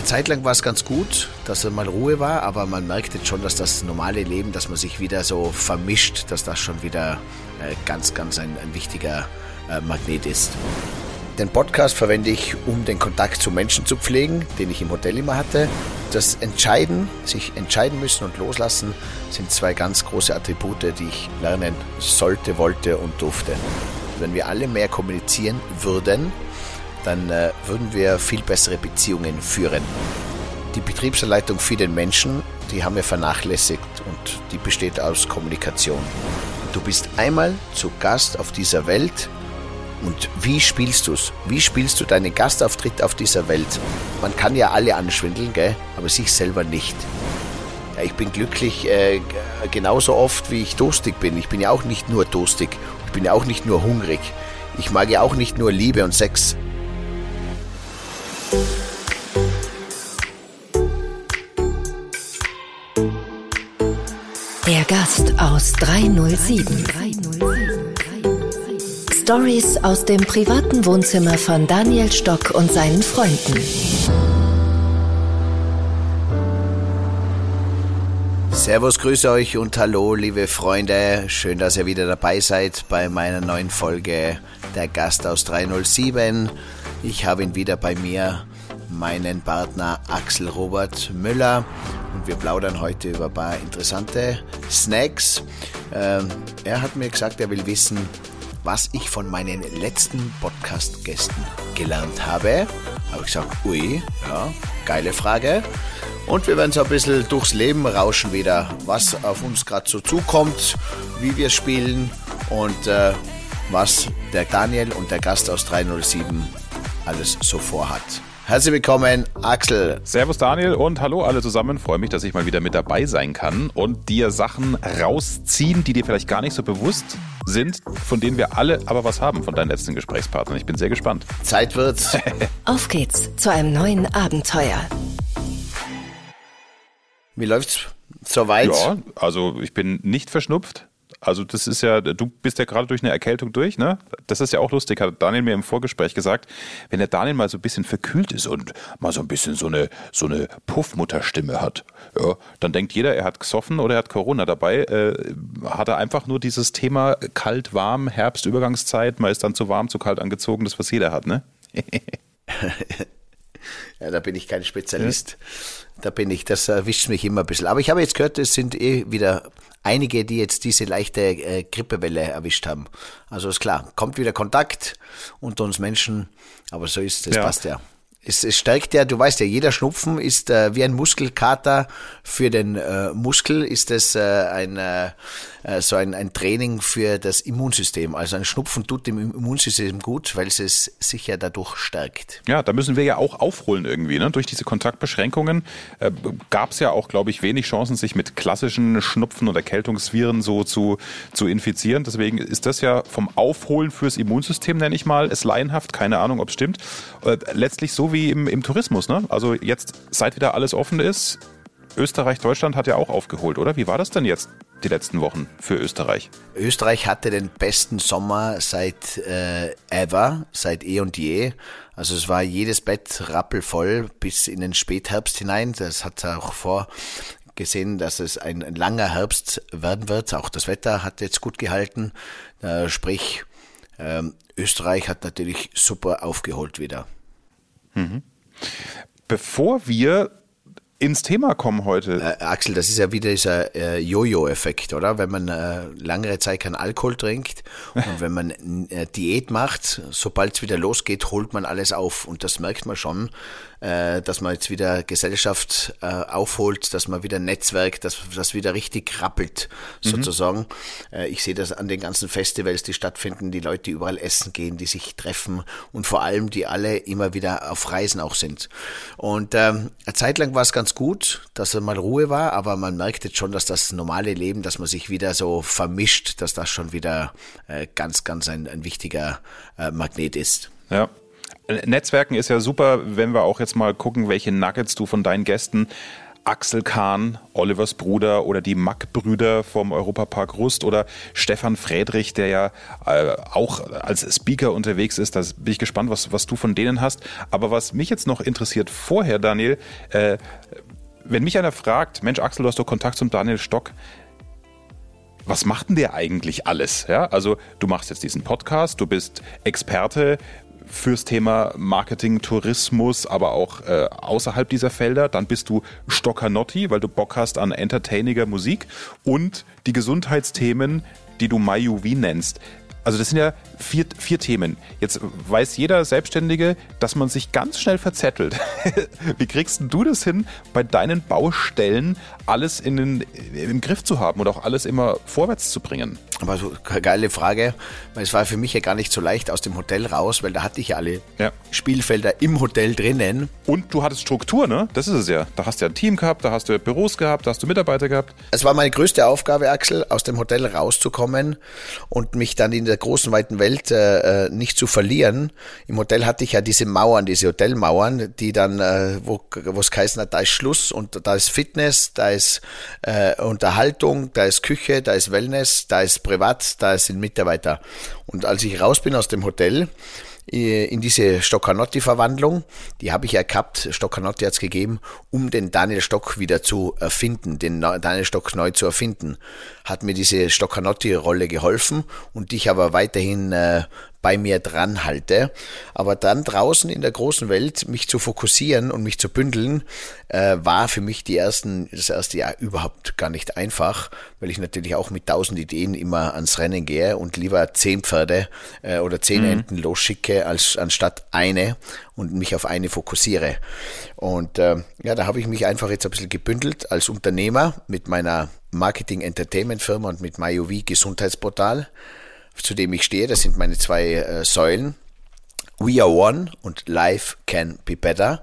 Eine Zeit lang war es ganz gut, dass mal Ruhe war, aber man merkt jetzt schon, dass das normale Leben, dass man sich wieder so vermischt, dass das schon wieder äh, ganz, ganz ein, ein wichtiger äh, Magnet ist. Den Podcast verwende ich, um den Kontakt zu Menschen zu pflegen, den ich im Hotel immer hatte. Das Entscheiden, sich entscheiden müssen und loslassen, sind zwei ganz große Attribute, die ich lernen sollte, wollte und durfte. Wenn wir alle mehr kommunizieren würden, dann äh, würden wir viel bessere Beziehungen führen. Die Betriebsanleitung für den Menschen, die haben wir vernachlässigt und die besteht aus Kommunikation. Du bist einmal zu Gast auf dieser Welt und wie spielst du es? Wie spielst du deinen Gastauftritt auf dieser Welt? Man kann ja alle anschwindeln, gell? aber sich selber nicht. Ja, ich bin glücklich äh, genauso oft, wie ich durstig bin. Ich bin ja auch nicht nur durstig. Ich bin ja auch nicht nur hungrig. Ich mag ja auch nicht nur Liebe und Sex. Der Gast aus 307. Stories aus dem privaten Wohnzimmer von Daniel Stock und seinen Freunden. Servus, grüße euch und hallo, liebe Freunde. Schön, dass ihr wieder dabei seid bei meiner neuen Folge Der Gast aus 307. Ich habe ihn wieder bei mir, meinen Partner Axel Robert Müller. Und wir plaudern heute über ein paar interessante Snacks. Ähm, er hat mir gesagt, er will wissen, was ich von meinen letzten Podcast-Gästen gelernt habe. Habe ich gesagt, ui, ja, geile Frage. Und wir werden so ein bisschen durchs Leben rauschen wieder, was auf uns gerade so zukommt, wie wir spielen und äh, was der Daniel und der Gast aus 307 alles so vorhat. Herzlich willkommen, Axel. Servus Daniel und hallo alle zusammen. Freue mich, dass ich mal wieder mit dabei sein kann und dir Sachen rausziehen, die dir vielleicht gar nicht so bewusst sind, von denen wir alle aber was haben von deinen letzten Gesprächspartnern. Ich bin sehr gespannt. Zeit wird's. Auf geht's zu einem neuen Abenteuer. Wie läuft's soweit? Ja, also ich bin nicht verschnupft. Also das ist ja, du bist ja gerade durch eine Erkältung durch, ne? Das ist ja auch lustig, hat Daniel mir im Vorgespräch gesagt, wenn der Daniel mal so ein bisschen verkühlt ist und mal so ein bisschen so eine, so eine Puffmutterstimme hat, ja, dann denkt jeder, er hat gesoffen oder er hat Corona dabei, äh, hat er einfach nur dieses Thema kalt, warm, Herbst, Übergangszeit, man ist dann zu warm, zu kalt angezogen, das was jeder hat, ne? ja, da bin ich kein Spezialist. Ja. Da bin ich, das erwischt mich immer ein bisschen. Aber ich habe jetzt gehört, es sind eh wieder einige, die jetzt diese leichte äh, Grippewelle erwischt haben. Also ist klar, kommt wieder Kontakt unter uns Menschen, aber so ist das ja. passt ja. Es, es stärkt ja, du weißt ja, jeder Schnupfen ist äh, wie ein Muskelkater für den äh, Muskel, ist es äh, ein, äh, äh, so ein, ein Training für das Immunsystem. Also ein Schnupfen tut dem Immunsystem gut, weil es es sich ja dadurch stärkt. Ja, da müssen wir ja auch aufholen irgendwie. Ne? Durch diese Kontaktbeschränkungen äh, gab es ja auch, glaube ich, wenig Chancen, sich mit klassischen Schnupfen- oder Erkältungsviren so zu, zu infizieren. Deswegen ist das ja vom Aufholen fürs Immunsystem, nenne ich mal, es laienhaft, keine Ahnung, ob es stimmt. Äh, letztlich so wie im, im Tourismus. Ne? Also jetzt, seit wieder alles offen ist, Österreich, Deutschland hat ja auch aufgeholt, oder? Wie war das denn jetzt die letzten Wochen für Österreich? Österreich hatte den besten Sommer seit äh, ever, seit eh und je. Also es war jedes Bett rappelvoll bis in den Spätherbst hinein. Das hat auch vorgesehen, dass es ein, ein langer Herbst werden wird. Auch das Wetter hat jetzt gut gehalten. Äh, sprich, äh, Österreich hat natürlich super aufgeholt wieder. Mhm. Bevor wir ins Thema kommen heute. Äh, Axel, das ist ja wieder dieser äh, Jojo-Effekt, oder? Wenn man äh, langere Zeit keinen Alkohol trinkt und wenn man äh, Diät macht, sobald es wieder losgeht, holt man alles auf. Und das merkt man schon, äh, dass man jetzt wieder Gesellschaft äh, aufholt, dass man wieder Netzwerk, dass das wieder richtig rappelt, mhm. sozusagen. Äh, ich sehe das an den ganzen Festivals, die stattfinden, die Leute, die überall essen gehen, die sich treffen und vor allem, die alle immer wieder auf Reisen auch sind. Und ähm, eine Zeit lang war es ganz gut, dass er mal Ruhe war, aber man merkt jetzt schon, dass das normale Leben, dass man sich wieder so vermischt, dass das schon wieder äh, ganz, ganz ein, ein wichtiger äh, Magnet ist. Ja, Netzwerken ist ja super, wenn wir auch jetzt mal gucken, welche Nuggets du von deinen Gästen Axel Kahn, Olivers Bruder oder die Mack-Brüder vom Europapark Rust oder Stefan Friedrich, der ja äh, auch als Speaker unterwegs ist. Da bin ich gespannt, was, was du von denen hast. Aber was mich jetzt noch interessiert vorher, Daniel, äh, wenn mich einer fragt, Mensch Axel, du hast doch Kontakt zum Daniel Stock, was macht denn der eigentlich alles? Ja, also du machst jetzt diesen Podcast, du bist Experte fürs Thema Marketing, Tourismus, aber auch äh, außerhalb dieser Felder. Dann bist du Stoccanotti, weil du Bock hast an entertainiger Musik und die Gesundheitsthemen, die du Mayuvi nennst. Also das sind ja vier, vier Themen. Jetzt weiß jeder Selbstständige, dass man sich ganz schnell verzettelt. Wie kriegst du das hin, bei deinen Baustellen alles in den, im Griff zu haben und auch alles immer vorwärts zu bringen? Aber so eine geile Frage, weil es war für mich ja gar nicht so leicht aus dem Hotel raus, weil da hatte ich ja alle ja. Spielfelder im Hotel drinnen. Und du hattest Struktur, ne? Das ist es ja. Da hast du ja ein Team gehabt, da hast du Büros gehabt, da hast du Mitarbeiter gehabt. Es war meine größte Aufgabe, Axel, aus dem Hotel rauszukommen und mich dann in der großen, weiten Welt äh, äh nicht zu verlieren. Im Hotel hatte ich ja diese Mauern, diese Hotelmauern, die dann, äh, wo es geheißen hat, da ist Schluss und da ist Fitness, da ist äh, Unterhaltung, da ist Küche, da ist Wellness, da ist privat, da sind Mitarbeiter. Und als ich raus bin aus dem Hotel, äh, in diese Stoccanotti-Verwandlung. Die habe ich ja gehabt, Stoccanotti hat es gegeben, um den Daniel Stock wieder zu erfinden, den Daniel Stock neu zu erfinden. Hat mir diese Stoccanotti-Rolle geholfen und ich aber weiterhin äh, bei mir dran halte. Aber dann draußen in der großen Welt mich zu fokussieren und mich zu bündeln, äh, war für mich die ersten, das erste Jahr überhaupt gar nicht einfach, weil ich natürlich auch mit tausend Ideen immer ans Rennen gehe und lieber zehn Pferde äh, oder zehn mhm. Enten losschicke, als anstatt eine und mich auf eine fokussiere. Und äh, ja, da habe ich mich einfach jetzt ein bisschen gebündelt als Unternehmer mit meiner Marketing-Entertainment-Firma und mit MyOV Gesundheitsportal zu dem ich stehe. Das sind meine zwei äh, Säulen. We are one und Life can be better.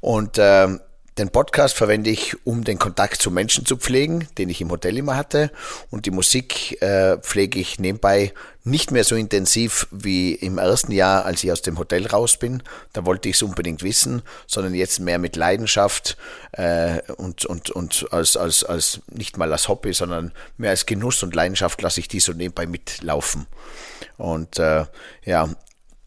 Und ähm, den Podcast verwende ich, um den Kontakt zu Menschen zu pflegen, den ich im Hotel immer hatte. Und die Musik äh, pflege ich nebenbei nicht mehr so intensiv wie im ersten Jahr, als ich aus dem Hotel raus bin. Da wollte ich es unbedingt wissen, sondern jetzt mehr mit Leidenschaft äh, und, und, und als, als, als nicht mal als Hobby, sondern mehr als Genuss und Leidenschaft lasse ich die so nebenbei mitlaufen. Und äh, ja,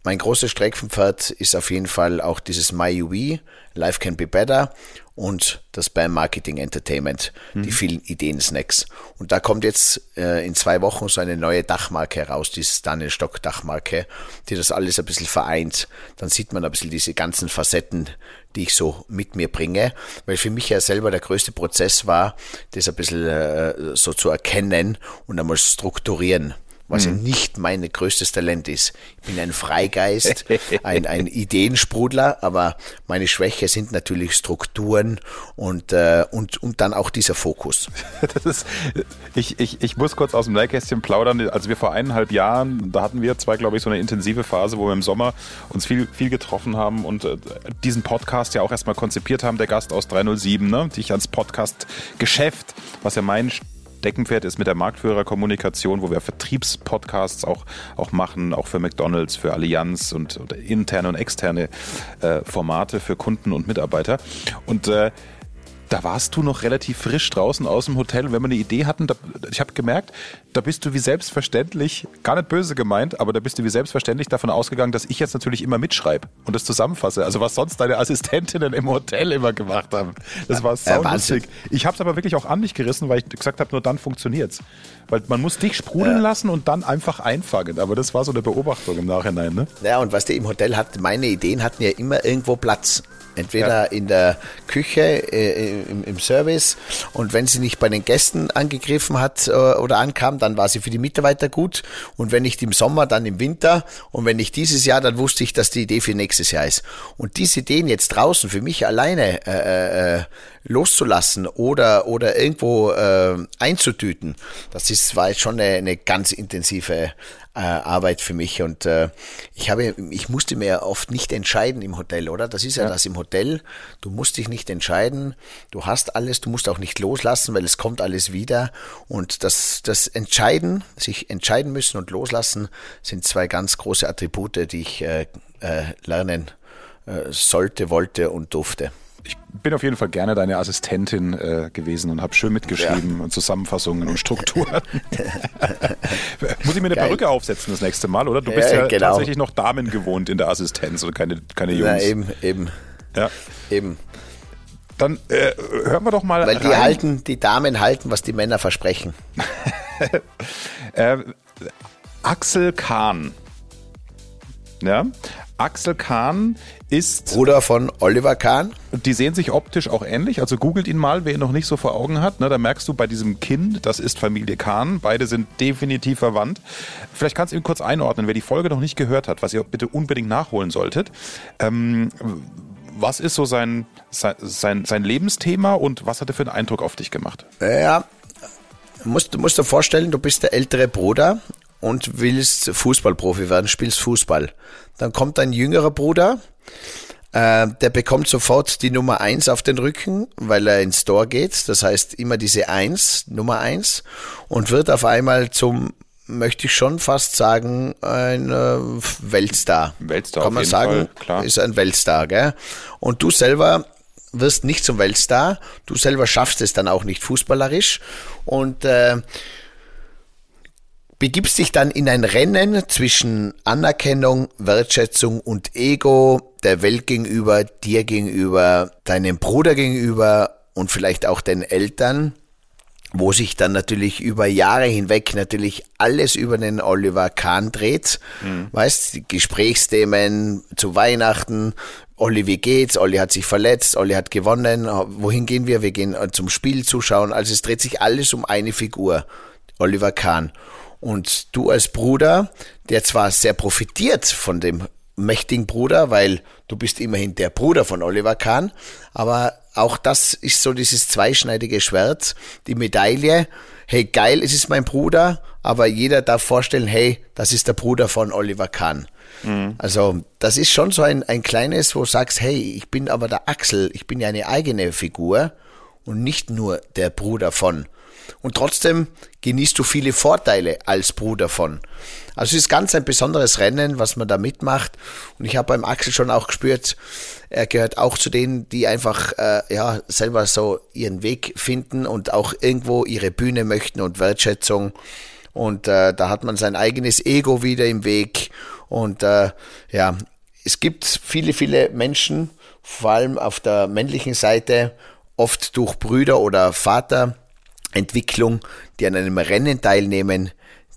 mein großes Streckenpferd ist auf jeden Fall auch dieses MyUV, Life Can Be Better und das beim Marketing Entertainment, mhm. die vielen Ideen-Snacks. Und da kommt jetzt äh, in zwei Wochen so eine neue Dachmarke heraus, dieses Daniel Stock Dachmarke, die das alles ein bisschen vereint. Dann sieht man ein bisschen diese ganzen Facetten, die ich so mit mir bringe, weil für mich ja selber der größte Prozess war, das ein bisschen äh, so zu erkennen und einmal strukturieren was mhm. ja nicht mein größtes Talent ist. Ich bin ein Freigeist, ein, ein Ideensprudler, aber meine Schwäche sind natürlich Strukturen und, äh, und, und dann auch dieser Fokus. Ist, ich, ich, ich muss kurz aus dem Nähkästchen plaudern. Also wir vor eineinhalb Jahren, da hatten wir zwei, glaube ich, so eine intensive Phase, wo wir im Sommer uns viel, viel getroffen haben und äh, diesen Podcast ja auch erstmal konzipiert haben, der Gast aus 307, ne, die ich ans Podcast-Geschäft, was ja mein Deckenpferd ist mit der Marktführerkommunikation, wo wir Vertriebspodcasts auch, auch machen, auch für McDonalds, für Allianz und, und interne und externe äh, Formate für Kunden und Mitarbeiter. Und äh, da warst du noch relativ frisch draußen aus dem Hotel. Und wenn wir eine Idee hatten, da, ich habe gemerkt, da bist du wie selbstverständlich, gar nicht böse gemeint, aber da bist du wie selbstverständlich davon ausgegangen, dass ich jetzt natürlich immer mitschreibe und das zusammenfasse. Also was sonst deine Assistentinnen im Hotel immer gemacht haben. Das war saulustig. Äh, ich habe es aber wirklich auch an mich gerissen, weil ich gesagt habe, nur dann funktioniert's. Weil man muss dich sprudeln ja. lassen und dann einfach einfangen. Aber das war so eine Beobachtung im Nachhinein. Ne? Ja, und was der im Hotel hat, meine Ideen hatten ja immer irgendwo Platz. Entweder ja. in der Küche, äh, im, im, Service. Und wenn sie nicht bei den Gästen angegriffen hat äh, oder ankam, dann war sie für die Mitarbeiter gut. Und wenn nicht im Sommer, dann im Winter. Und wenn nicht dieses Jahr, dann wusste ich, dass die Idee für nächstes Jahr ist. Und diese Ideen jetzt draußen für mich alleine äh, äh, loszulassen oder, oder irgendwo äh, einzutüten, das ist, war jetzt schon eine, eine ganz intensive äh, Arbeit für mich und äh, ich habe, ich musste mir oft nicht entscheiden im Hotel, oder? Das ist ja, ja, das im Hotel. Du musst dich nicht entscheiden. Du hast alles. Du musst auch nicht loslassen, weil es kommt alles wieder. Und das, das Entscheiden, sich entscheiden müssen und loslassen, sind zwei ganz große Attribute, die ich äh, äh, lernen äh, sollte, wollte und durfte bin auf jeden Fall gerne deine Assistentin äh, gewesen und habe schön mitgeschrieben ja. und Zusammenfassungen und Strukturen. Muss ich mir eine Geil. Perücke aufsetzen das nächste Mal, oder? Du bist ja, ja genau. tatsächlich noch Damen gewohnt in der Assistenz und keine, keine Jungs. Na, eben, eben. Ja. Eben. Dann äh, hören wir doch mal. Weil die halten, die Damen halten, was die Männer versprechen. äh, Axel Kahn. Ja. Axel Kahn ist. Bruder von Oliver Kahn. Die sehen sich optisch auch ähnlich. Also googelt ihn mal, wer ihn noch nicht so vor Augen hat. Ne, da merkst du bei diesem Kind, das ist Familie Kahn. Beide sind definitiv verwandt. Vielleicht kannst du ihn kurz einordnen, wer die Folge noch nicht gehört hat, was ihr bitte unbedingt nachholen solltet. Ähm, was ist so sein, sein, sein Lebensthema und was hat er für einen Eindruck auf dich gemacht? Ja, musst, du musst dir vorstellen, du bist der ältere Bruder und willst Fußballprofi werden, spielst Fußball. Dann kommt dein jüngerer Bruder, äh, der bekommt sofort die Nummer eins auf den Rücken, weil er ins Store geht. Das heißt immer diese eins, Nummer eins und wird auf einmal zum möchte ich schon fast sagen, ein äh, Weltstar. Weltstar, kann man sagen, ist ein Weltstar, gell? Und du selber wirst nicht zum Weltstar, du selber schaffst es dann auch nicht fußballerisch und äh, begibst dich dann in ein Rennen zwischen Anerkennung, Wertschätzung und Ego der Welt gegenüber, dir gegenüber, deinem Bruder gegenüber und vielleicht auch den Eltern, wo sich dann natürlich über Jahre hinweg natürlich alles über den Oliver Kahn dreht. Mhm. Weißt, die Gesprächsthemen zu Weihnachten, Olli, wie geht's? Olli hat sich verletzt, Olli hat gewonnen. Wohin gehen wir? Wir gehen zum Spiel zuschauen. Also es dreht sich alles um eine Figur, Oliver Kahn. Und du als Bruder, der zwar sehr profitiert von dem mächtigen Bruder, weil du bist immerhin der Bruder von Oliver Kahn, aber auch das ist so dieses zweischneidige Schwert, die Medaille. Hey, geil, es ist mein Bruder, aber jeder darf vorstellen, hey, das ist der Bruder von Oliver Kahn. Mhm. Also, das ist schon so ein, ein kleines, wo du sagst, hey, ich bin aber der Axel, ich bin ja eine eigene Figur und nicht nur der Bruder von und trotzdem genießt du viele Vorteile als Bruder von. Also es ist ganz ein besonderes Rennen, was man da mitmacht. Und ich habe beim Axel schon auch gespürt, er gehört auch zu denen, die einfach äh, ja selber so ihren Weg finden und auch irgendwo ihre Bühne möchten und Wertschätzung. Und äh, da hat man sein eigenes Ego wieder im Weg. Und äh, ja, es gibt viele, viele Menschen, vor allem auf der männlichen Seite, oft durch Brüder oder Vater, Entwicklung, die an einem Rennen teilnehmen,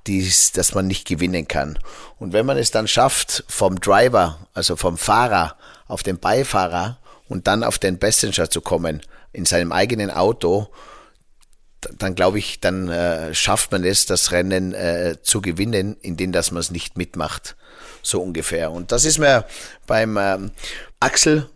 dies, das man nicht gewinnen kann. Und wenn man es dann schafft, vom Driver, also vom Fahrer auf den Beifahrer und dann auf den Passenger zu kommen, in seinem eigenen Auto, dann glaube ich, dann äh, schafft man es, das Rennen äh, zu gewinnen, indem dass man es nicht mitmacht. So ungefähr. Und das ist mir beim ähm, Axel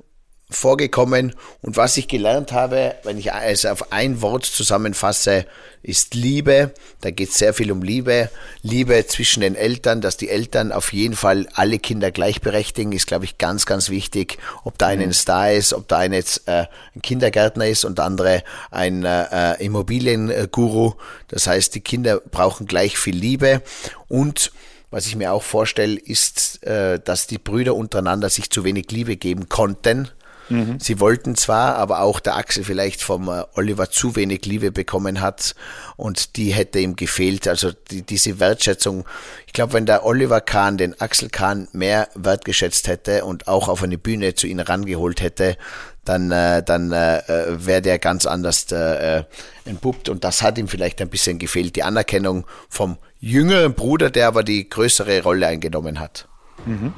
vorgekommen und was ich gelernt habe, wenn ich es auf ein Wort zusammenfasse, ist Liebe. Da geht es sehr viel um Liebe. Liebe zwischen den Eltern, dass die Eltern auf jeden Fall alle Kinder gleichberechtigen, ist, glaube ich, ganz, ganz wichtig. Ob da ein mhm. Star ist, ob da einer jetzt äh, ein Kindergärtner ist und der andere ein äh, Immobilienguru. Das heißt, die Kinder brauchen gleich viel Liebe und was ich mir auch vorstelle, ist, äh, dass die Brüder untereinander sich zu wenig Liebe geben konnten Mhm. Sie wollten zwar, aber auch der Axel vielleicht vom äh, Oliver zu wenig Liebe bekommen hat und die hätte ihm gefehlt. Also die, diese Wertschätzung. Ich glaube, wenn der Oliver Kahn den Axel Kahn mehr wertgeschätzt hätte und auch auf eine Bühne zu ihm rangeholt hätte, dann, äh, dann äh, wäre der ganz anders äh, äh, entpuppt. Und das hat ihm vielleicht ein bisschen gefehlt. Die Anerkennung vom jüngeren Bruder, der aber die größere Rolle eingenommen hat. Mhm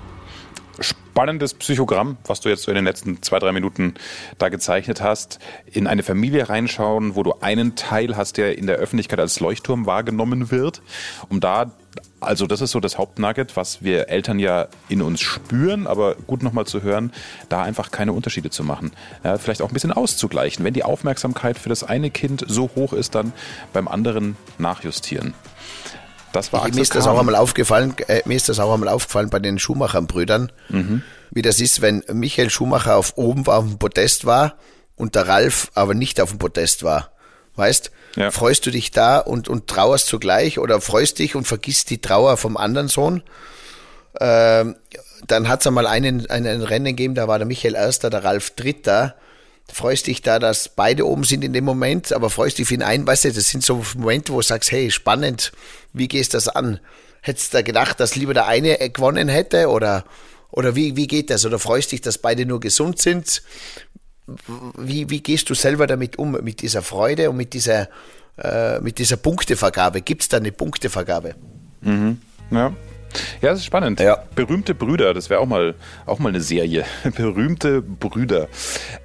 spannendes Psychogramm, was du jetzt so in den letzten zwei, drei Minuten da gezeichnet hast. In eine Familie reinschauen, wo du einen Teil hast, der in der Öffentlichkeit als Leuchtturm wahrgenommen wird, um da also das ist so das Hauptnugget, was wir Eltern ja in uns spüren, aber gut nochmal zu hören, da einfach keine Unterschiede zu machen. Ja, vielleicht auch ein bisschen auszugleichen. Wenn die Aufmerksamkeit für das eine Kind so hoch ist, dann beim anderen nachjustieren. Das war ich, mir ist das auch einmal aufgefallen, äh, mir ist das auch einmal aufgefallen bei den Schumacher-Brüdern, mhm. wie das ist, wenn Michael Schumacher auf oben war, auf dem Podest war und der Ralf aber nicht auf dem Podest war. Weißt, ja. freust du dich da und, und trauerst zugleich oder freust dich und vergisst die Trauer vom anderen Sohn? Ähm, dann hat es einmal einen, einen Rennen gegeben, da war der Michael Erster, der Ralf Dritter. Freust dich da, dass beide oben sind in dem Moment, aber freust dich für ihn ein, weißt du, das sind so Momente, wo du sagst, hey, spannend, wie gehst das an? Hättest du da gedacht, dass lieber der eine gewonnen hätte oder, oder wie, wie geht das? Oder freust dich, dass beide nur gesund sind? Wie, wie gehst du selber damit um, mit dieser Freude und mit dieser, äh, mit dieser Punktevergabe? Gibt es da eine Punktevergabe? Mhm. Ja. Ja, das ist spannend. Ja. Berühmte Brüder, das wäre auch mal, auch mal eine Serie. Berühmte Brüder.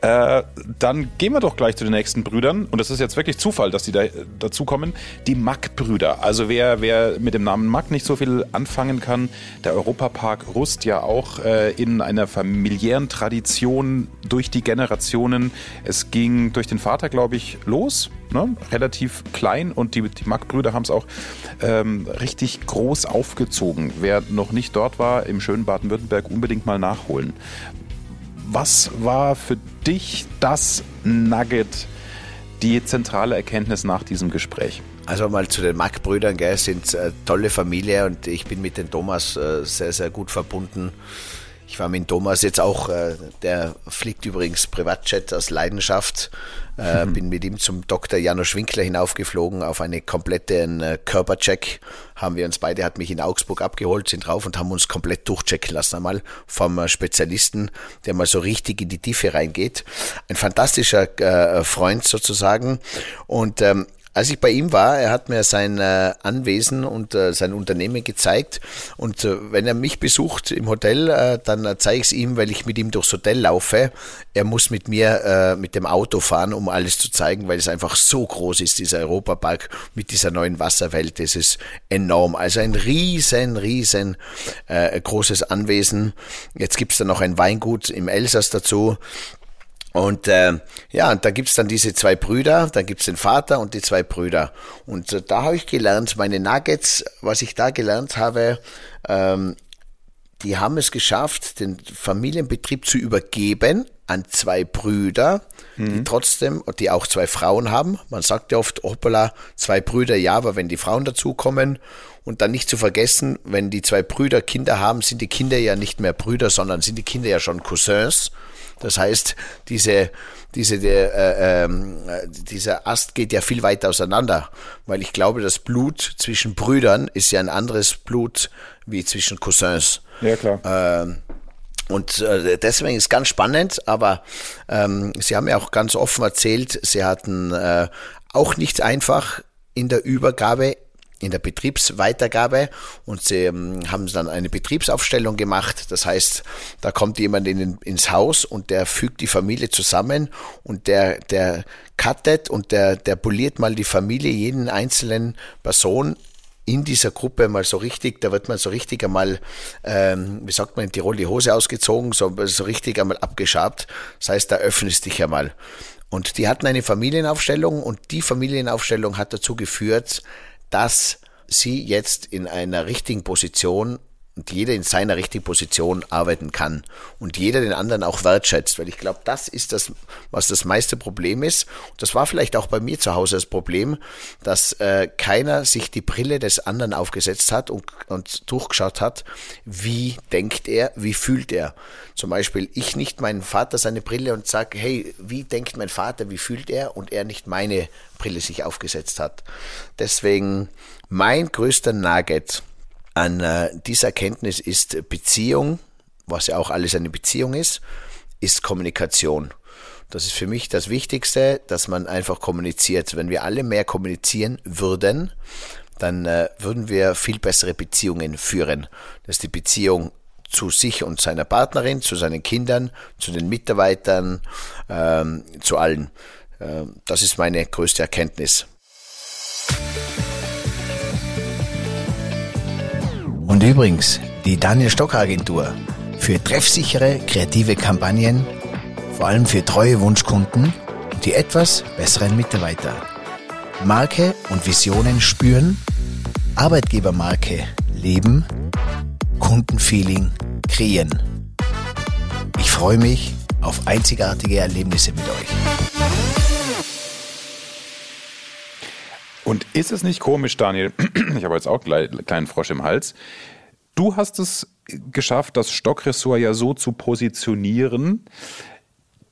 Äh, dann gehen wir doch gleich zu den nächsten Brüdern. Und das ist jetzt wirklich Zufall, dass die da dazukommen. Die Mack-Brüder. Also wer, wer mit dem Namen Mack nicht so viel anfangen kann, der Europapark Rust ja auch äh, in einer familiären Tradition durch die Generationen. Es ging durch den Vater, glaube ich, los ne, relativ klein und die, die Mack-Brüder haben es auch ähm, richtig groß aufgezogen. Wer noch nicht dort war, im schönen Baden-Württemberg, unbedingt mal nachholen. Was war für dich das Nugget, die zentrale Erkenntnis nach diesem Gespräch? Also mal zu den Mack-Brüdern, sind äh, tolle Familie und ich bin mit den Thomas äh, sehr, sehr gut verbunden. Ich war mit Thomas jetzt auch, äh, der fliegt übrigens Privatjet aus Leidenschaft. Äh, mhm. Bin mit ihm zum Dr. Janusz Winkler hinaufgeflogen auf einen kompletten äh, Körpercheck. Haben wir uns beide, hat mich in Augsburg abgeholt, sind drauf und haben uns komplett durchchecken lassen einmal vom Spezialisten, der mal so richtig in die Tiefe reingeht. Ein fantastischer Freund sozusagen. Und ähm, als ich bei ihm war, er hat mir sein äh, Anwesen und äh, sein Unternehmen gezeigt. Und äh, wenn er mich besucht im Hotel, äh, dann äh, zeige ich es ihm, weil ich mit ihm durchs Hotel laufe. Er muss mit mir äh, mit dem Auto fahren, um alles zu zeigen, weil es einfach so groß ist, dieser Europapark mit dieser neuen Wasserwelt. Das ist enorm. Also ein riesen, riesen großes Anwesen. Jetzt gibt es da noch ein Weingut im Elsass dazu. Und äh, ja, und da gibt's dann diese zwei Brüder, dann gibt's den Vater und die zwei Brüder. Und äh, da habe ich gelernt, meine Nuggets, was ich da gelernt habe, ähm, die haben es geschafft, den Familienbetrieb zu übergeben an zwei Brüder, mhm. die trotzdem, die auch zwei Frauen haben. Man sagt ja oft, hoppala, zwei Brüder, ja, aber wenn die Frauen dazukommen und dann nicht zu vergessen, wenn die zwei Brüder Kinder haben, sind die Kinder ja nicht mehr Brüder, sondern sind die Kinder ja schon Cousins. Das heißt, diese, diese, der, äh, äh, dieser Ast geht ja viel weiter auseinander, weil ich glaube, das Blut zwischen Brüdern ist ja ein anderes Blut wie zwischen Cousins. Ja, klar. Ähm, und äh, deswegen ist es ganz spannend, aber ähm, Sie haben ja auch ganz offen erzählt, Sie hatten äh, auch nicht einfach in der Übergabe in der Betriebsweitergabe und sie ähm, haben dann eine Betriebsaufstellung gemacht. Das heißt, da kommt jemand in, ins Haus und der fügt die Familie zusammen und der, der cuttet und der, der poliert mal die Familie, jeden einzelnen Person in dieser Gruppe mal so richtig, da wird man so richtig einmal, ähm, wie sagt man in Tirol, die Hose ausgezogen, so, so richtig einmal abgeschabt. Das heißt, da öffnest dich einmal. Und die hatten eine Familienaufstellung und die Familienaufstellung hat dazu geführt, dass sie jetzt in einer richtigen Position und jeder in seiner richtigen Position arbeiten kann und jeder den anderen auch wertschätzt, weil ich glaube, das ist das, was das meiste Problem ist. Und das war vielleicht auch bei mir zu Hause das Problem, dass äh, keiner sich die Brille des anderen aufgesetzt hat und, und durchgeschaut hat, wie denkt er, wie fühlt er. Zum Beispiel ich nicht meinen Vater seine Brille und sage, hey, wie denkt mein Vater, wie fühlt er und er nicht meine Brille sich aufgesetzt hat. Deswegen mein größter Nugget an äh, dieser Erkenntnis ist Beziehung, was ja auch alles eine Beziehung ist, ist Kommunikation. Das ist für mich das Wichtigste, dass man einfach kommuniziert. Wenn wir alle mehr kommunizieren würden, dann äh, würden wir viel bessere Beziehungen führen. Das ist die Beziehung zu sich und seiner Partnerin, zu seinen Kindern, zu den Mitarbeitern, ähm, zu allen. Äh, das ist meine größte Erkenntnis. Und übrigens, die Daniel Stock Agentur für treffsichere kreative Kampagnen, vor allem für treue Wunschkunden und die etwas besseren Mitarbeiter. Marke und Visionen spüren, Arbeitgebermarke leben, Kundenfeeling kreieren. Ich freue mich auf einzigartige Erlebnisse mit euch. Und ist es nicht komisch, Daniel? Ich habe jetzt auch einen kleinen Frosch im Hals. Du hast es geschafft, das Stockressort ja so zu positionieren,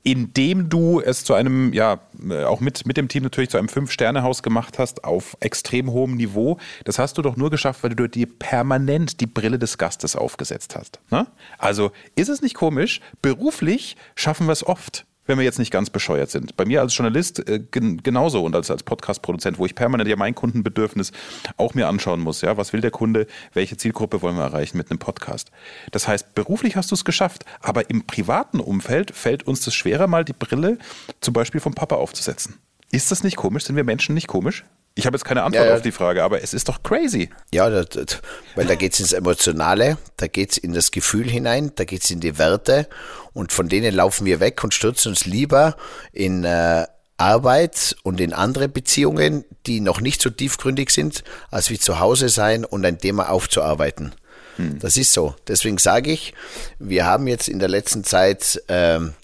indem du es zu einem, ja, äh, auch mit, mit dem Team natürlich zu einem Fünf-Sterne-Haus gemacht hast, auf extrem hohem Niveau. Das hast du doch nur geschafft, weil du dir permanent die Brille des Gastes aufgesetzt hast. Ne? Also ist es nicht komisch? Beruflich schaffen wir es oft wenn wir jetzt nicht ganz bescheuert sind. Bei mir als Journalist äh, gen genauso und als, als Podcast-Produzent, wo ich permanent ja mein Kundenbedürfnis auch mir anschauen muss. Ja, was will der Kunde? Welche Zielgruppe wollen wir erreichen mit einem Podcast? Das heißt, beruflich hast du es geschafft, aber im privaten Umfeld fällt uns das schwerer, mal die Brille zum Beispiel vom Papa aufzusetzen. Ist das nicht komisch? Sind wir Menschen nicht komisch? Ich habe jetzt keine Antwort ja, ja. auf die Frage, aber es ist doch crazy. Ja, das, das, weil da geht es ins Emotionale, da geht es in das Gefühl hinein, da geht es in die Werte und von denen laufen wir weg und stürzen uns lieber in äh, Arbeit und in andere Beziehungen, die noch nicht so tiefgründig sind, als wie zu Hause sein und ein Thema aufzuarbeiten. Hm. Das ist so. Deswegen sage ich, wir haben jetzt in der letzten Zeit ähm,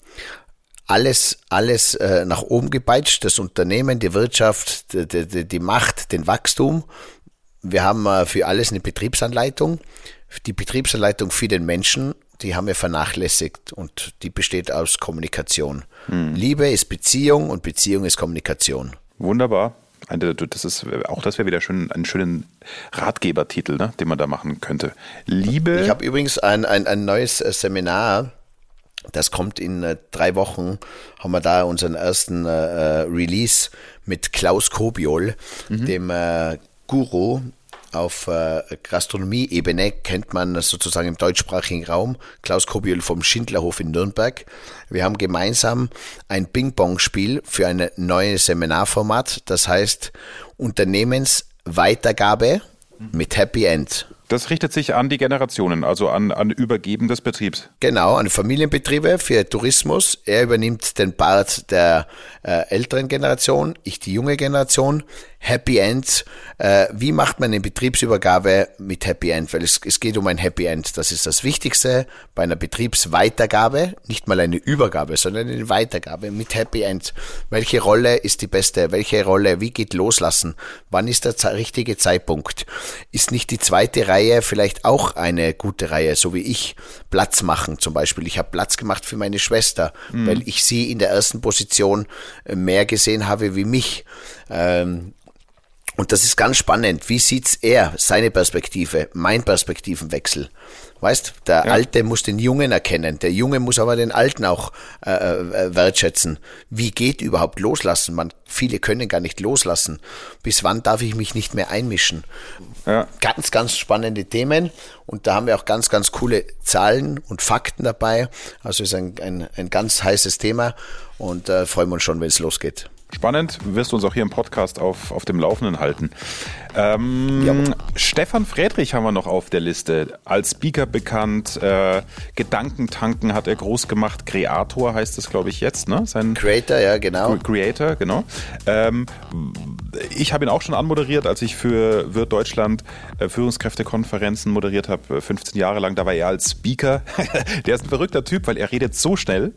alles, alles äh, nach oben gepeitscht, das Unternehmen, die Wirtschaft, die, die, die Macht, den Wachstum. Wir haben äh, für alles eine Betriebsanleitung. Die Betriebsanleitung für den Menschen, die haben wir vernachlässigt und die besteht aus Kommunikation. Hm. Liebe ist Beziehung und Beziehung ist Kommunikation. Wunderbar. Das ist, auch das wäre wieder schön, ein schönen Ratgebertitel, ne, den man da machen könnte. Liebe. Ich habe übrigens ein, ein, ein neues äh, Seminar das kommt in äh, drei Wochen, haben wir da unseren ersten äh, äh Release mit Klaus Kobiol, mhm. dem äh, Guru auf äh, Gastronomie-Ebene, kennt man sozusagen im deutschsprachigen Raum. Klaus Kobiol vom Schindlerhof in Nürnberg. Wir haben gemeinsam ein Ping-Pong-Spiel für ein neues Seminarformat, das heißt Unternehmensweitergabe mit Happy End. Das richtet sich an die Generationen, also an, an Übergeben des Betriebs. Genau, an Familienbetriebe für Tourismus. Er übernimmt den Part der äh, älteren Generation, ich die junge Generation. Happy End. Äh, wie macht man eine Betriebsübergabe mit Happy End? Weil es, es geht um ein Happy End. Das ist das Wichtigste bei einer Betriebsweitergabe. Nicht mal eine Übergabe, sondern eine Weitergabe mit Happy End. Welche Rolle ist die beste? Welche Rolle? Wie geht loslassen? Wann ist der richtige Zeitpunkt? Ist nicht die zweite Reihe vielleicht auch eine gute Reihe, so wie ich? Platz machen zum Beispiel. Ich habe Platz gemacht für meine Schwester, mhm. weil ich sie in der ersten Position äh, mehr gesehen habe wie mich. Ähm, und das ist ganz spannend. Wie sieht's er, seine Perspektive, mein Perspektivenwechsel? Weißt, der ja. Alte muss den Jungen erkennen, der Junge muss aber den Alten auch äh, äh, wertschätzen. Wie geht überhaupt loslassen? Man, viele können gar nicht loslassen. Bis wann darf ich mich nicht mehr einmischen? Ja. Ganz, ganz spannende Themen und da haben wir auch ganz, ganz coole Zahlen und Fakten dabei. Also ist ein, ein, ein ganz heißes Thema und äh, freuen wir uns schon, wenn es losgeht. Spannend, wirst du uns auch hier im Podcast auf, auf dem Laufenden halten. Ähm. Stefan Friedrich haben wir noch auf der Liste. Als Speaker bekannt, äh, Gedankentanken hat er groß gemacht. Creator heißt es, glaube ich, jetzt, ne? Sein Creator, ja, genau. Creator, genau. Ähm, ich habe ihn auch schon anmoderiert, als ich für Wirt Deutschland äh, Führungskräftekonferenzen moderiert habe, 15 Jahre lang. Da war er als Speaker. der ist ein verrückter Typ, weil er redet so schnell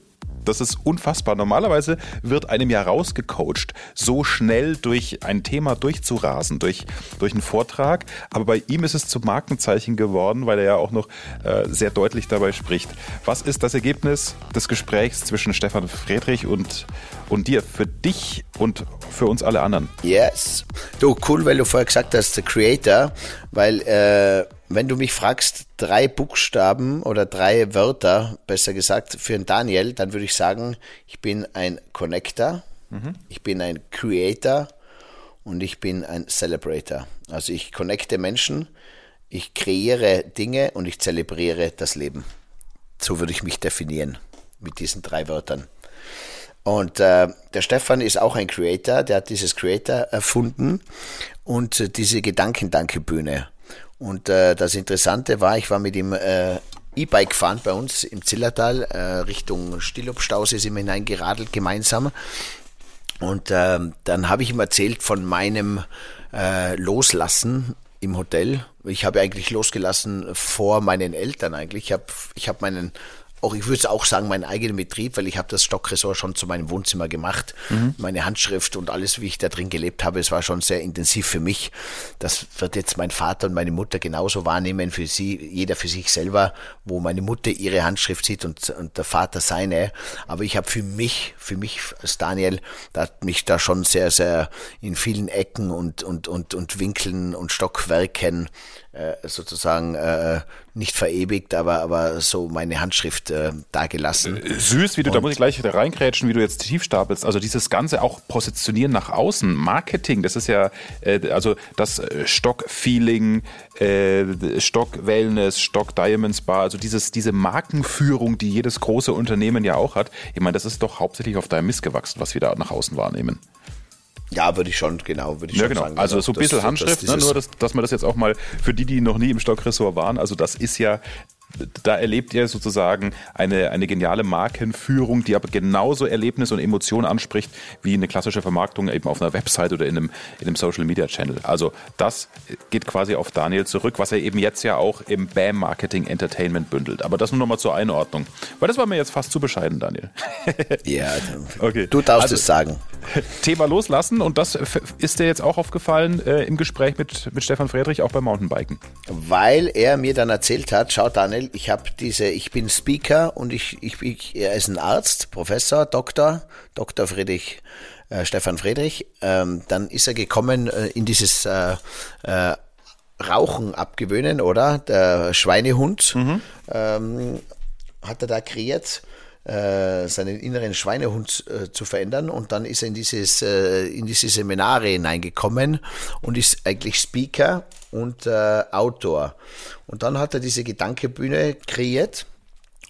das ist unfassbar. Normalerweise wird einem ja rausgecoacht, so schnell durch ein Thema durchzurasen, durch, durch einen Vortrag. Aber bei ihm ist es zum Markenzeichen geworden, weil er ja auch noch äh, sehr deutlich dabei spricht. Was ist das Ergebnis des Gesprächs zwischen Stefan Friedrich und, und dir für dich und für uns alle anderen? Yes. Du, cool, weil du vorher gesagt hast, The Creator, weil äh, wenn du mich fragst, drei Buchstaben oder drei Wörter, besser gesagt, für einen Daniel, dann würde ich sagen, ich bin ein Connector, mhm. ich bin ein Creator und ich bin ein Celebrator. Also ich connecte Menschen, ich kreiere Dinge und ich zelebriere das Leben. So würde ich mich definieren mit diesen drei Wörtern. Und äh, der Stefan ist auch ein Creator, der hat dieses Creator erfunden und äh, diese Gedankendanke-Bühne. Und äh, das Interessante war, ich war mit ihm äh, E-Bike gefahren bei uns im Zillertal, äh, Richtung Stillobstausee sind wir hineingeradelt gemeinsam. Und äh, dann habe ich ihm erzählt von meinem äh, Loslassen im Hotel. Ich habe eigentlich losgelassen vor meinen Eltern eigentlich. Ich habe ich hab meinen auch, ich würde auch sagen, meinen eigenen Betrieb, weil ich habe das Stockressort schon zu meinem Wohnzimmer gemacht. Mhm. Meine Handschrift und alles, wie ich da drin gelebt habe, es war schon sehr intensiv für mich. Das wird jetzt mein Vater und meine Mutter genauso wahrnehmen, für sie, jeder für sich selber, wo meine Mutter ihre Handschrift sieht und, und der Vater seine. Aber ich habe für mich, für mich als Daniel, da hat mich da schon sehr, sehr in vielen Ecken und, und, und, und Winkeln und Stockwerken sozusagen äh, nicht verewigt, aber, aber so meine Handschrift äh, dagelassen. Äh, süß, wie du, und, da muss ich gleich wieder reinkrätschen, wie du jetzt tief stapelst. Also dieses ganze auch Positionieren nach außen, Marketing, das ist ja, äh, also das äh, Stock-Feeling, äh, Stock-Wellness, Stock-Diamonds-Bar, also dieses, diese Markenführung, die jedes große Unternehmen ja auch hat. Ich meine, das ist doch hauptsächlich auf deinem Mist gewachsen, was wir da nach außen wahrnehmen. Ja, würde ich schon, genau, würde ich ja, schon genau. sagen. Also so ein bisschen Handschrift, das, ne, nur dass, dass man das jetzt auch mal für die, die noch nie im Stockressort waren, also das ist ja da erlebt ihr sozusagen eine, eine geniale Markenführung, die aber genauso Erlebnis und Emotionen anspricht wie eine klassische Vermarktung eben auf einer Website oder in einem, in einem Social Media Channel. Also das geht quasi auf Daniel zurück, was er eben jetzt ja auch im BAM Marketing Entertainment bündelt. Aber das nur nochmal zur Einordnung. Weil das war mir jetzt fast zu bescheiden, Daniel. ja, okay. du darfst also, es sagen. Thema loslassen und das ist dir jetzt auch aufgefallen äh, im Gespräch mit, mit Stefan Friedrich auch beim Mountainbiken. Weil er mir dann erzählt hat, schau Daniel, weil ich habe diese, ich bin Speaker und ich, ich, ich, er ist ein Arzt, Professor, Doktor, Dr. Friedrich, äh, Stefan Friedrich. Ähm, dann ist er gekommen äh, in dieses äh, äh, Rauchen abgewöhnen, oder? Der Schweinehund mhm. ähm, hat er da kreiert äh, seinen inneren Schweinehund äh, zu verändern. Und dann ist er in dieses äh, in diese Seminare hineingekommen und ist eigentlich Speaker und äh, Autor. Und dann hat er diese Gedankebühne kreiert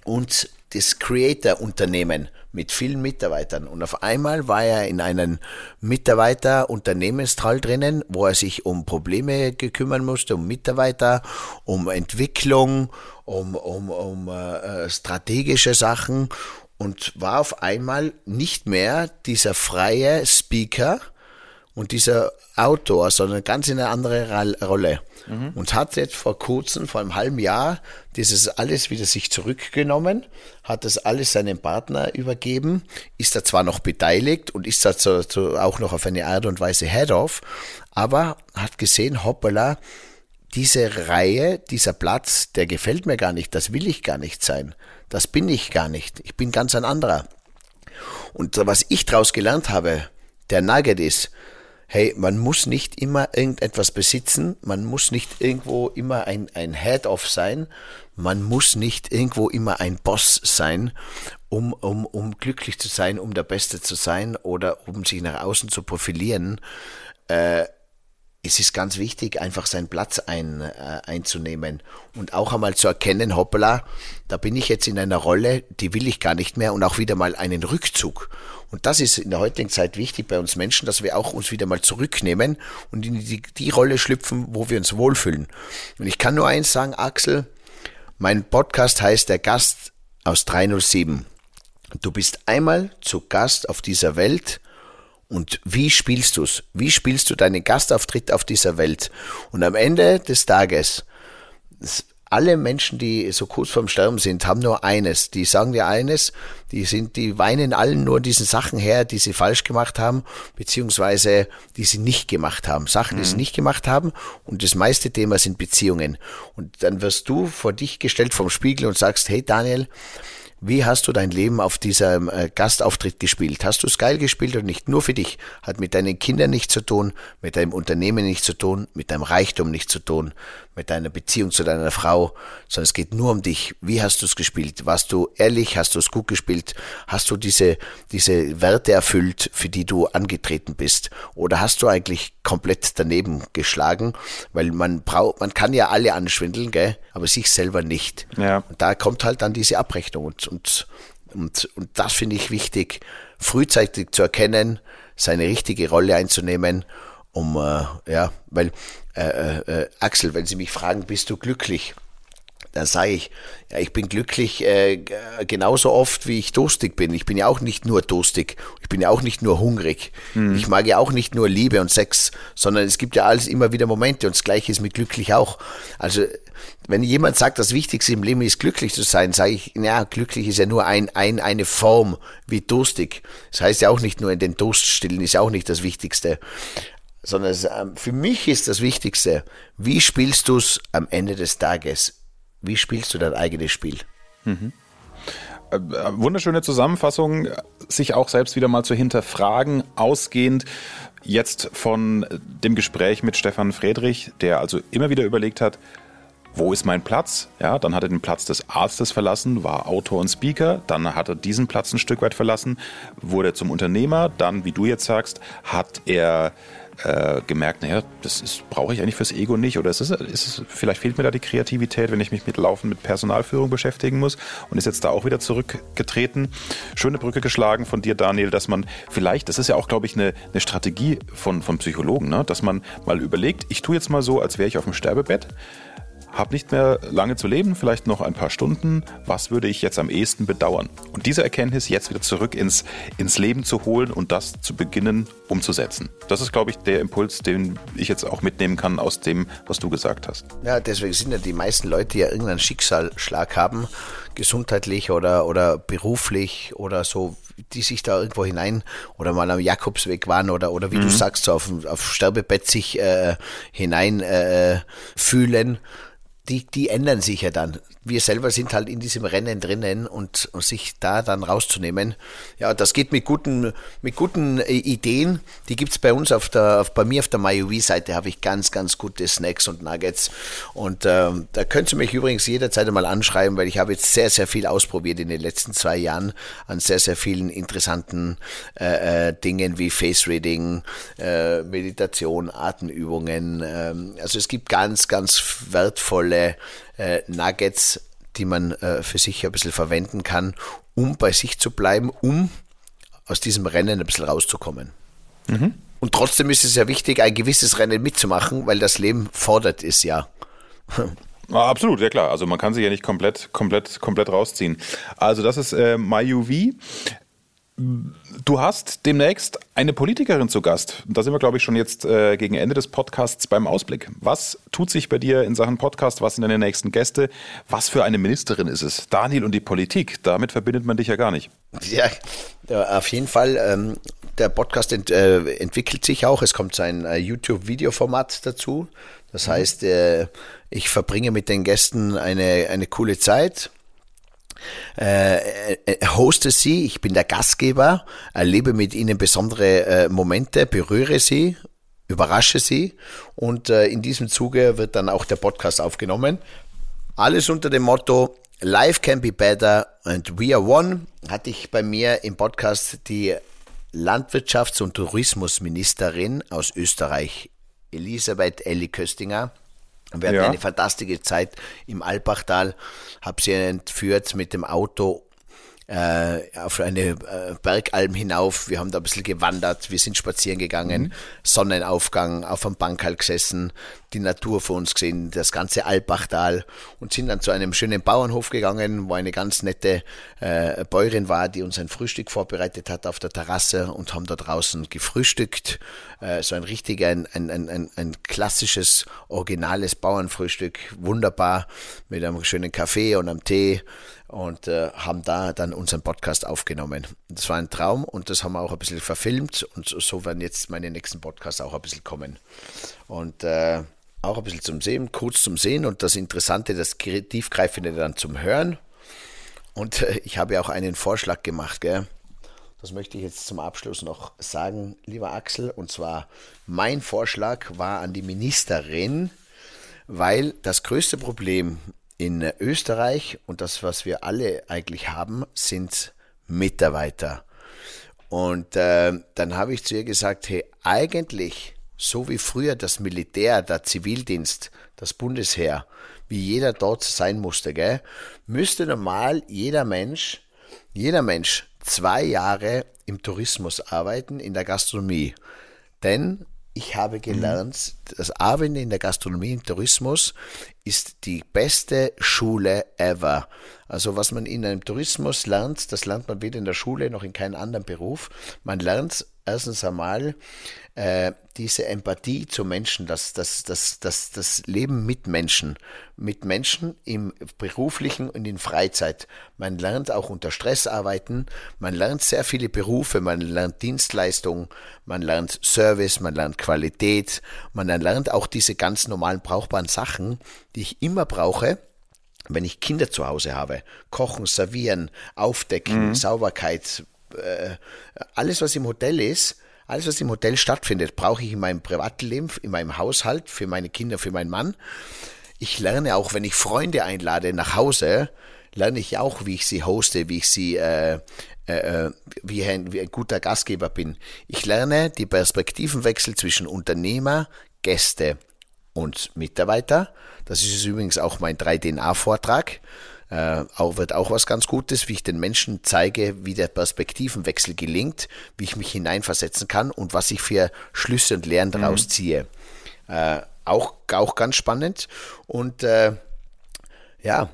und das Creator-Unternehmen mit vielen Mitarbeitern. Und auf einmal war er in einem Mitarbeiter-Unternehmenstrall drinnen, wo er sich um Probleme gekümmern musste, um Mitarbeiter, um Entwicklung, um, um, um äh, äh strategische Sachen und war auf einmal nicht mehr dieser freie Speaker und dieser Autor, sondern ganz in eine andere Rolle mhm. und hat jetzt vor kurzem, vor einem halben Jahr, dieses alles wieder sich zurückgenommen, hat das alles seinem Partner übergeben, ist da zwar noch beteiligt und ist da zu, zu, auch noch auf eine Art und Weise Head-Off, aber hat gesehen, hoppala, diese Reihe, dieser Platz, der gefällt mir gar nicht, das will ich gar nicht sein, das bin ich gar nicht, ich bin ganz ein anderer. Und was ich daraus gelernt habe, der Nugget ist, hey, man muss nicht immer irgendetwas besitzen, man muss nicht irgendwo immer ein, ein Head-Off sein, man muss nicht irgendwo immer ein Boss sein, um, um, um glücklich zu sein, um der Beste zu sein oder um sich nach außen zu profilieren. Äh, es ist ganz wichtig, einfach seinen Platz ein, äh, einzunehmen und auch einmal zu erkennen, hoppala, da bin ich jetzt in einer Rolle, die will ich gar nicht mehr und auch wieder mal einen Rückzug. Und das ist in der heutigen Zeit wichtig bei uns Menschen, dass wir auch uns wieder mal zurücknehmen und in die, die Rolle schlüpfen, wo wir uns wohlfühlen. Und ich kann nur eins sagen, Axel, mein Podcast heißt Der Gast aus 307. Du bist einmal zu Gast auf dieser Welt und wie spielst du's? Wie spielst du deinen Gastauftritt auf dieser Welt? Und am Ende des Tages, alle Menschen, die so kurz vorm Sterben sind, haben nur eines. Die sagen dir eines, die sind, die weinen allen nur diesen Sachen her, die sie falsch gemacht haben, beziehungsweise die sie nicht gemacht haben. Sachen, die sie mhm. nicht gemacht haben. Und das meiste Thema sind Beziehungen. Und dann wirst du vor dich gestellt vom Spiegel und sagst, hey Daniel, wie hast du dein Leben auf diesem äh, Gastauftritt gespielt? Hast du es geil gespielt und nicht nur für dich? Hat mit deinen Kindern nichts zu tun, mit deinem Unternehmen nichts zu tun, mit deinem Reichtum nichts zu tun, mit deiner Beziehung zu deiner Frau, sondern es geht nur um dich. Wie hast du es gespielt? Warst du ehrlich? Hast du es gut gespielt? Hast du diese, diese Werte erfüllt, für die du angetreten bist? Oder hast du eigentlich komplett daneben geschlagen? Weil man braucht, man kann ja alle anschwindeln, gell? aber sich selber nicht. Ja. Und da kommt halt dann diese Abrechnung und, und, und, und das finde ich wichtig, frühzeitig zu erkennen, seine richtige Rolle einzunehmen um, äh, ja, weil, äh, äh, äh, Axel, wenn Sie mich fragen, bist du glücklich? dann sage ich, ja, ich bin glücklich äh, genauso oft, wie ich durstig bin. Ich bin ja auch nicht nur durstig, ich bin ja auch nicht nur hungrig. Mhm. Ich mag ja auch nicht nur Liebe und Sex, sondern es gibt ja alles immer wieder Momente und das Gleiche ist mit glücklich auch. Also wenn jemand sagt, das Wichtigste im Leben ist glücklich zu sein, sage ich, ja, glücklich ist ja nur ein, ein, eine Form wie durstig. Das heißt ja auch nicht nur in den Durst stillen, ist ja auch nicht das Wichtigste sondern es, für mich ist das Wichtigste, wie spielst du es am Ende des Tages? Wie spielst du dein eigenes Spiel? Mhm. Äh, äh, wunderschöne Zusammenfassung, sich auch selbst wieder mal zu hinterfragen, ausgehend jetzt von dem Gespräch mit Stefan Friedrich, der also immer wieder überlegt hat, wo ist mein Platz? Ja, dann hat er den Platz des Arztes verlassen, war Autor und Speaker, dann hat er diesen Platz ein Stück weit verlassen, wurde zum Unternehmer, dann, wie du jetzt sagst, hat er äh, gemerkt, naja, das brauche ich eigentlich fürs Ego nicht oder ist es, ist es, vielleicht fehlt mir da die Kreativität, wenn ich mich mit Laufen, mit Personalführung beschäftigen muss und ist jetzt da auch wieder zurückgetreten. Schöne Brücke geschlagen von dir, Daniel, dass man vielleicht, das ist ja auch, glaube ich, eine, eine Strategie von, von Psychologen, ne? dass man mal überlegt, ich tue jetzt mal so, als wäre ich auf dem Sterbebett habe nicht mehr lange zu leben, vielleicht noch ein paar Stunden. Was würde ich jetzt am ehesten bedauern? Und diese Erkenntnis jetzt wieder zurück ins, ins Leben zu holen und das zu beginnen umzusetzen. Das ist, glaube ich, der Impuls, den ich jetzt auch mitnehmen kann aus dem, was du gesagt hast. Ja, deswegen sind ja die meisten Leute, die ja irgendeinen Schicksalsschlag haben, gesundheitlich oder, oder beruflich oder so, die sich da irgendwo hinein oder mal am Jakobsweg waren oder, oder wie mhm. du sagst, so auf, auf Sterbebett sich äh, hinein äh, fühlen die, die ändern sich ja dann. Wir selber sind halt in diesem Rennen drinnen und, und sich da dann rauszunehmen. Ja, das geht mit guten, mit guten äh, Ideen. Die gibt's bei uns auf der, auf, bei mir auf der MyUV-Seite habe ich ganz, ganz gute Snacks und Nuggets. Und ähm, da könnt ihr mich übrigens jederzeit einmal anschreiben, weil ich habe jetzt sehr, sehr viel ausprobiert in den letzten zwei Jahren an sehr, sehr vielen interessanten äh, äh, Dingen wie Face Reading, äh, Meditation, Atemübungen. Ähm, also es gibt ganz, ganz wertvolle äh, Nuggets, die man äh, für sich ein bisschen verwenden kann, um bei sich zu bleiben, um aus diesem Rennen ein bisschen rauszukommen. Mhm. Und trotzdem ist es ja wichtig, ein gewisses Rennen mitzumachen, weil das Leben fordert es ja. Ah, absolut, ja klar. Also man kann sich ja nicht komplett, komplett, komplett rausziehen. Also das ist äh, MyUV. Du hast demnächst eine Politikerin zu Gast. Da sind wir, glaube ich, schon jetzt äh, gegen Ende des Podcasts beim Ausblick. Was tut sich bei dir in Sachen Podcast? Was sind deine nächsten Gäste? Was für eine Ministerin ist es? Daniel und die Politik, damit verbindet man dich ja gar nicht. Ja, auf jeden Fall. Ähm, der Podcast ent, äh, entwickelt sich auch. Es kommt ein äh, YouTube-Videoformat dazu. Das mhm. heißt, äh, ich verbringe mit den Gästen eine, eine coole Zeit äh, äh, hoste sie, ich bin der Gastgeber, erlebe mit ihnen besondere äh, Momente, berühre sie, überrasche sie und äh, in diesem Zuge wird dann auch der Podcast aufgenommen. Alles unter dem Motto Life can be better and we are one hatte ich bei mir im Podcast die Landwirtschafts- und Tourismusministerin aus Österreich, Elisabeth Elli Köstinger. Wir hatten ja. eine fantastische Zeit im Alpachtal, habe sie entführt mit dem Auto äh, auf eine äh, Bergalm hinauf. Wir haben da ein bisschen gewandert, wir sind spazieren gegangen, mhm. Sonnenaufgang, auf einem Bankhall gesessen, die Natur vor uns gesehen, das ganze Alpachtal und sind dann zu einem schönen Bauernhof gegangen, wo eine ganz nette äh, Bäuerin war, die uns ein Frühstück vorbereitet hat auf der Terrasse und haben da draußen gefrühstückt. Äh, so ein richtig, ein, ein, ein, ein klassisches, originales Bauernfrühstück, wunderbar, mit einem schönen Kaffee und einem Tee und äh, haben da dann unseren Podcast aufgenommen. Das war ein Traum und das haben wir auch ein bisschen verfilmt und so, werden jetzt meine nächsten Podcasts auch ein bisschen kommen. Und äh, auch ein bisschen zum Sehen, kurz zum Sehen und das Interessante, das Tiefgreifende dann zum Hören. Und äh, ich habe ja auch einen Vorschlag gemacht, gell? Das möchte ich jetzt zum Abschluss noch sagen, lieber Axel. Und zwar, mein Vorschlag war an die Ministerin, weil das größte Problem in Österreich und das, was wir alle eigentlich haben, sind Mitarbeiter. Und äh, dann habe ich zu ihr gesagt, hey, eigentlich, so wie früher das Militär, der Zivildienst, das Bundesheer, wie jeder dort sein musste, gell, müsste normal jeder Mensch, jeder Mensch zwei Jahre im Tourismus arbeiten, in der Gastronomie. Denn ich habe gelernt, mhm. das Arbeiten in der Gastronomie, im Tourismus ist die beste Schule ever. Also was man in einem Tourismus lernt, das lernt man weder in der Schule noch in keinem anderen Beruf. Man lernt erstens einmal äh, diese Empathie zu Menschen, das, das, das, das, das Leben mit Menschen, mit Menschen im beruflichen und in Freizeit. Man lernt auch unter Stress arbeiten, man lernt sehr viele Berufe, man lernt Dienstleistungen, man lernt Service, man lernt Qualität, man lernt auch diese ganz normalen brauchbaren Sachen, die ich immer brauche, wenn ich Kinder zu Hause habe, kochen, servieren, aufdecken, mhm. Sauberkeit, äh, alles was im Hotel ist, alles was im Hotel stattfindet, brauche ich in meinem Privatleben, in meinem Haushalt, für meine Kinder, für meinen Mann. Ich lerne auch, wenn ich Freunde einlade nach Hause, lerne ich auch, wie ich sie hoste, wie ich sie, äh, äh, äh, wie, ein, wie ein guter Gastgeber bin. Ich lerne die Perspektivenwechsel zwischen Unternehmer, Gäste und Mitarbeiter. Das ist übrigens auch mein 3DNA-Vortrag. Äh, auch, wird auch was ganz Gutes, wie ich den Menschen zeige, wie der Perspektivenwechsel gelingt, wie ich mich hineinversetzen kann und was ich für Schlüsse und Lehren mhm. daraus ziehe. Äh, auch, auch ganz spannend. Und äh, ja,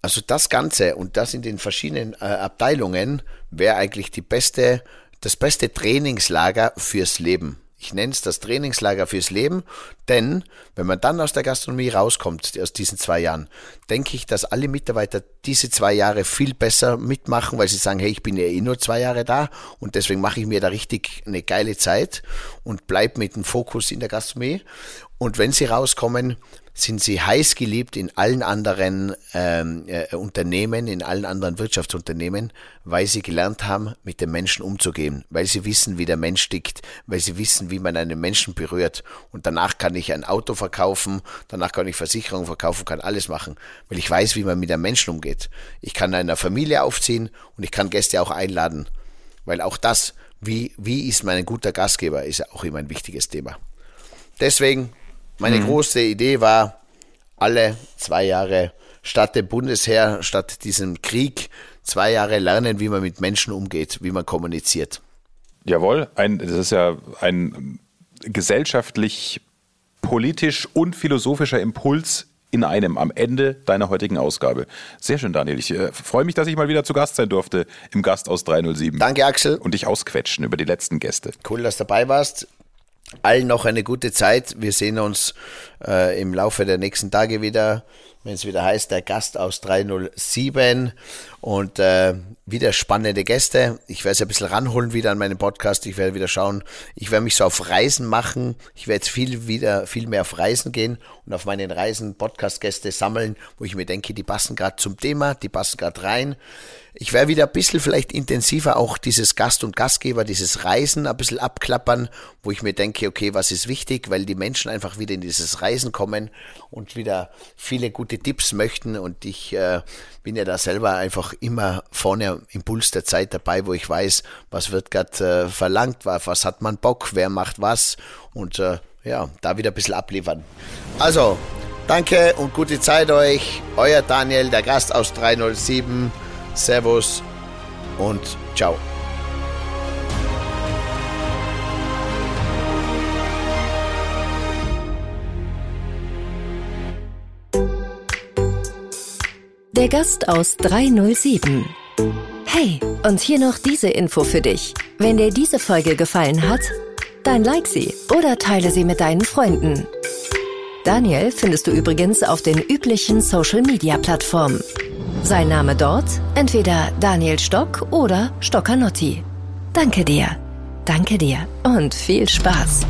also das Ganze und das in den verschiedenen äh, Abteilungen wäre eigentlich die beste, das beste Trainingslager fürs Leben. Ich nenne es das Trainingslager fürs Leben, denn wenn man dann aus der Gastronomie rauskommt, aus diesen zwei Jahren, denke ich, dass alle Mitarbeiter diese zwei Jahre viel besser mitmachen, weil sie sagen, hey, ich bin ja eh nur zwei Jahre da und deswegen mache ich mir da richtig eine geile Zeit und bleibe mit dem Fokus in der Gastronomie. Und wenn sie rauskommen, sind sie heiß geliebt in allen anderen ähm, äh, Unternehmen, in allen anderen Wirtschaftsunternehmen, weil sie gelernt haben, mit den Menschen umzugehen, weil sie wissen, wie der Mensch tickt, weil sie wissen, wie man einen Menschen berührt. Und danach kann ich ein Auto verkaufen, danach kann ich Versicherungen verkaufen, kann alles machen, weil ich weiß, wie man mit einem Menschen umgeht. Ich kann einer Familie aufziehen und ich kann Gäste auch einladen, weil auch das, wie, wie ist mein guter Gastgeber, ist ja auch immer ein wichtiges Thema. Deswegen meine mhm. große Idee war, alle zwei Jahre statt dem Bundesheer, statt diesem Krieg, zwei Jahre lernen, wie man mit Menschen umgeht, wie man kommuniziert. Jawohl, ein, das ist ja ein gesellschaftlich, politisch und philosophischer Impuls in einem am Ende deiner heutigen Ausgabe. Sehr schön, Daniel. Ich äh, freue mich, dass ich mal wieder zu Gast sein durfte im Gast aus 307. Danke, Axel. Und dich ausquetschen über die letzten Gäste. Cool, dass du dabei warst allen noch eine gute Zeit. Wir sehen uns äh, im Laufe der nächsten Tage wieder, wenn es wieder heißt, der Gast aus 307 und äh, wieder spannende Gäste. Ich werde es ein bisschen ranholen wieder an meinen Podcast. Ich werde wieder schauen. Ich werde mich so auf Reisen machen. Ich werde jetzt viel wieder viel mehr auf Reisen gehen und auf meinen Reisen Podcast-Gäste sammeln, wo ich mir denke, die passen gerade zum Thema, die passen gerade rein. Ich werde wieder ein bisschen vielleicht intensiver auch dieses Gast und Gastgeber, dieses Reisen ein bisschen abklappern, wo ich mir denke, okay, was ist wichtig, weil die Menschen einfach wieder in dieses Reisen kommen und wieder viele gute Tipps möchten und ich äh, bin ja da selber einfach immer vorne im Puls der Zeit dabei, wo ich weiß, was wird gerade äh, verlangt, was hat man Bock, wer macht was und äh, ja, da wieder ein bisschen abliefern. Also, danke und gute Zeit euch. Euer Daniel, der Gast aus 307. Servus und ciao. Der Gast aus 307. Hey, und hier noch diese Info für dich. Wenn dir diese Folge gefallen hat, dann like sie oder teile sie mit deinen Freunden. Daniel findest du übrigens auf den üblichen Social-Media-Plattformen. Sein Name dort? Entweder Daniel Stock oder Stockanotti. Danke dir. Danke dir und viel Spaß.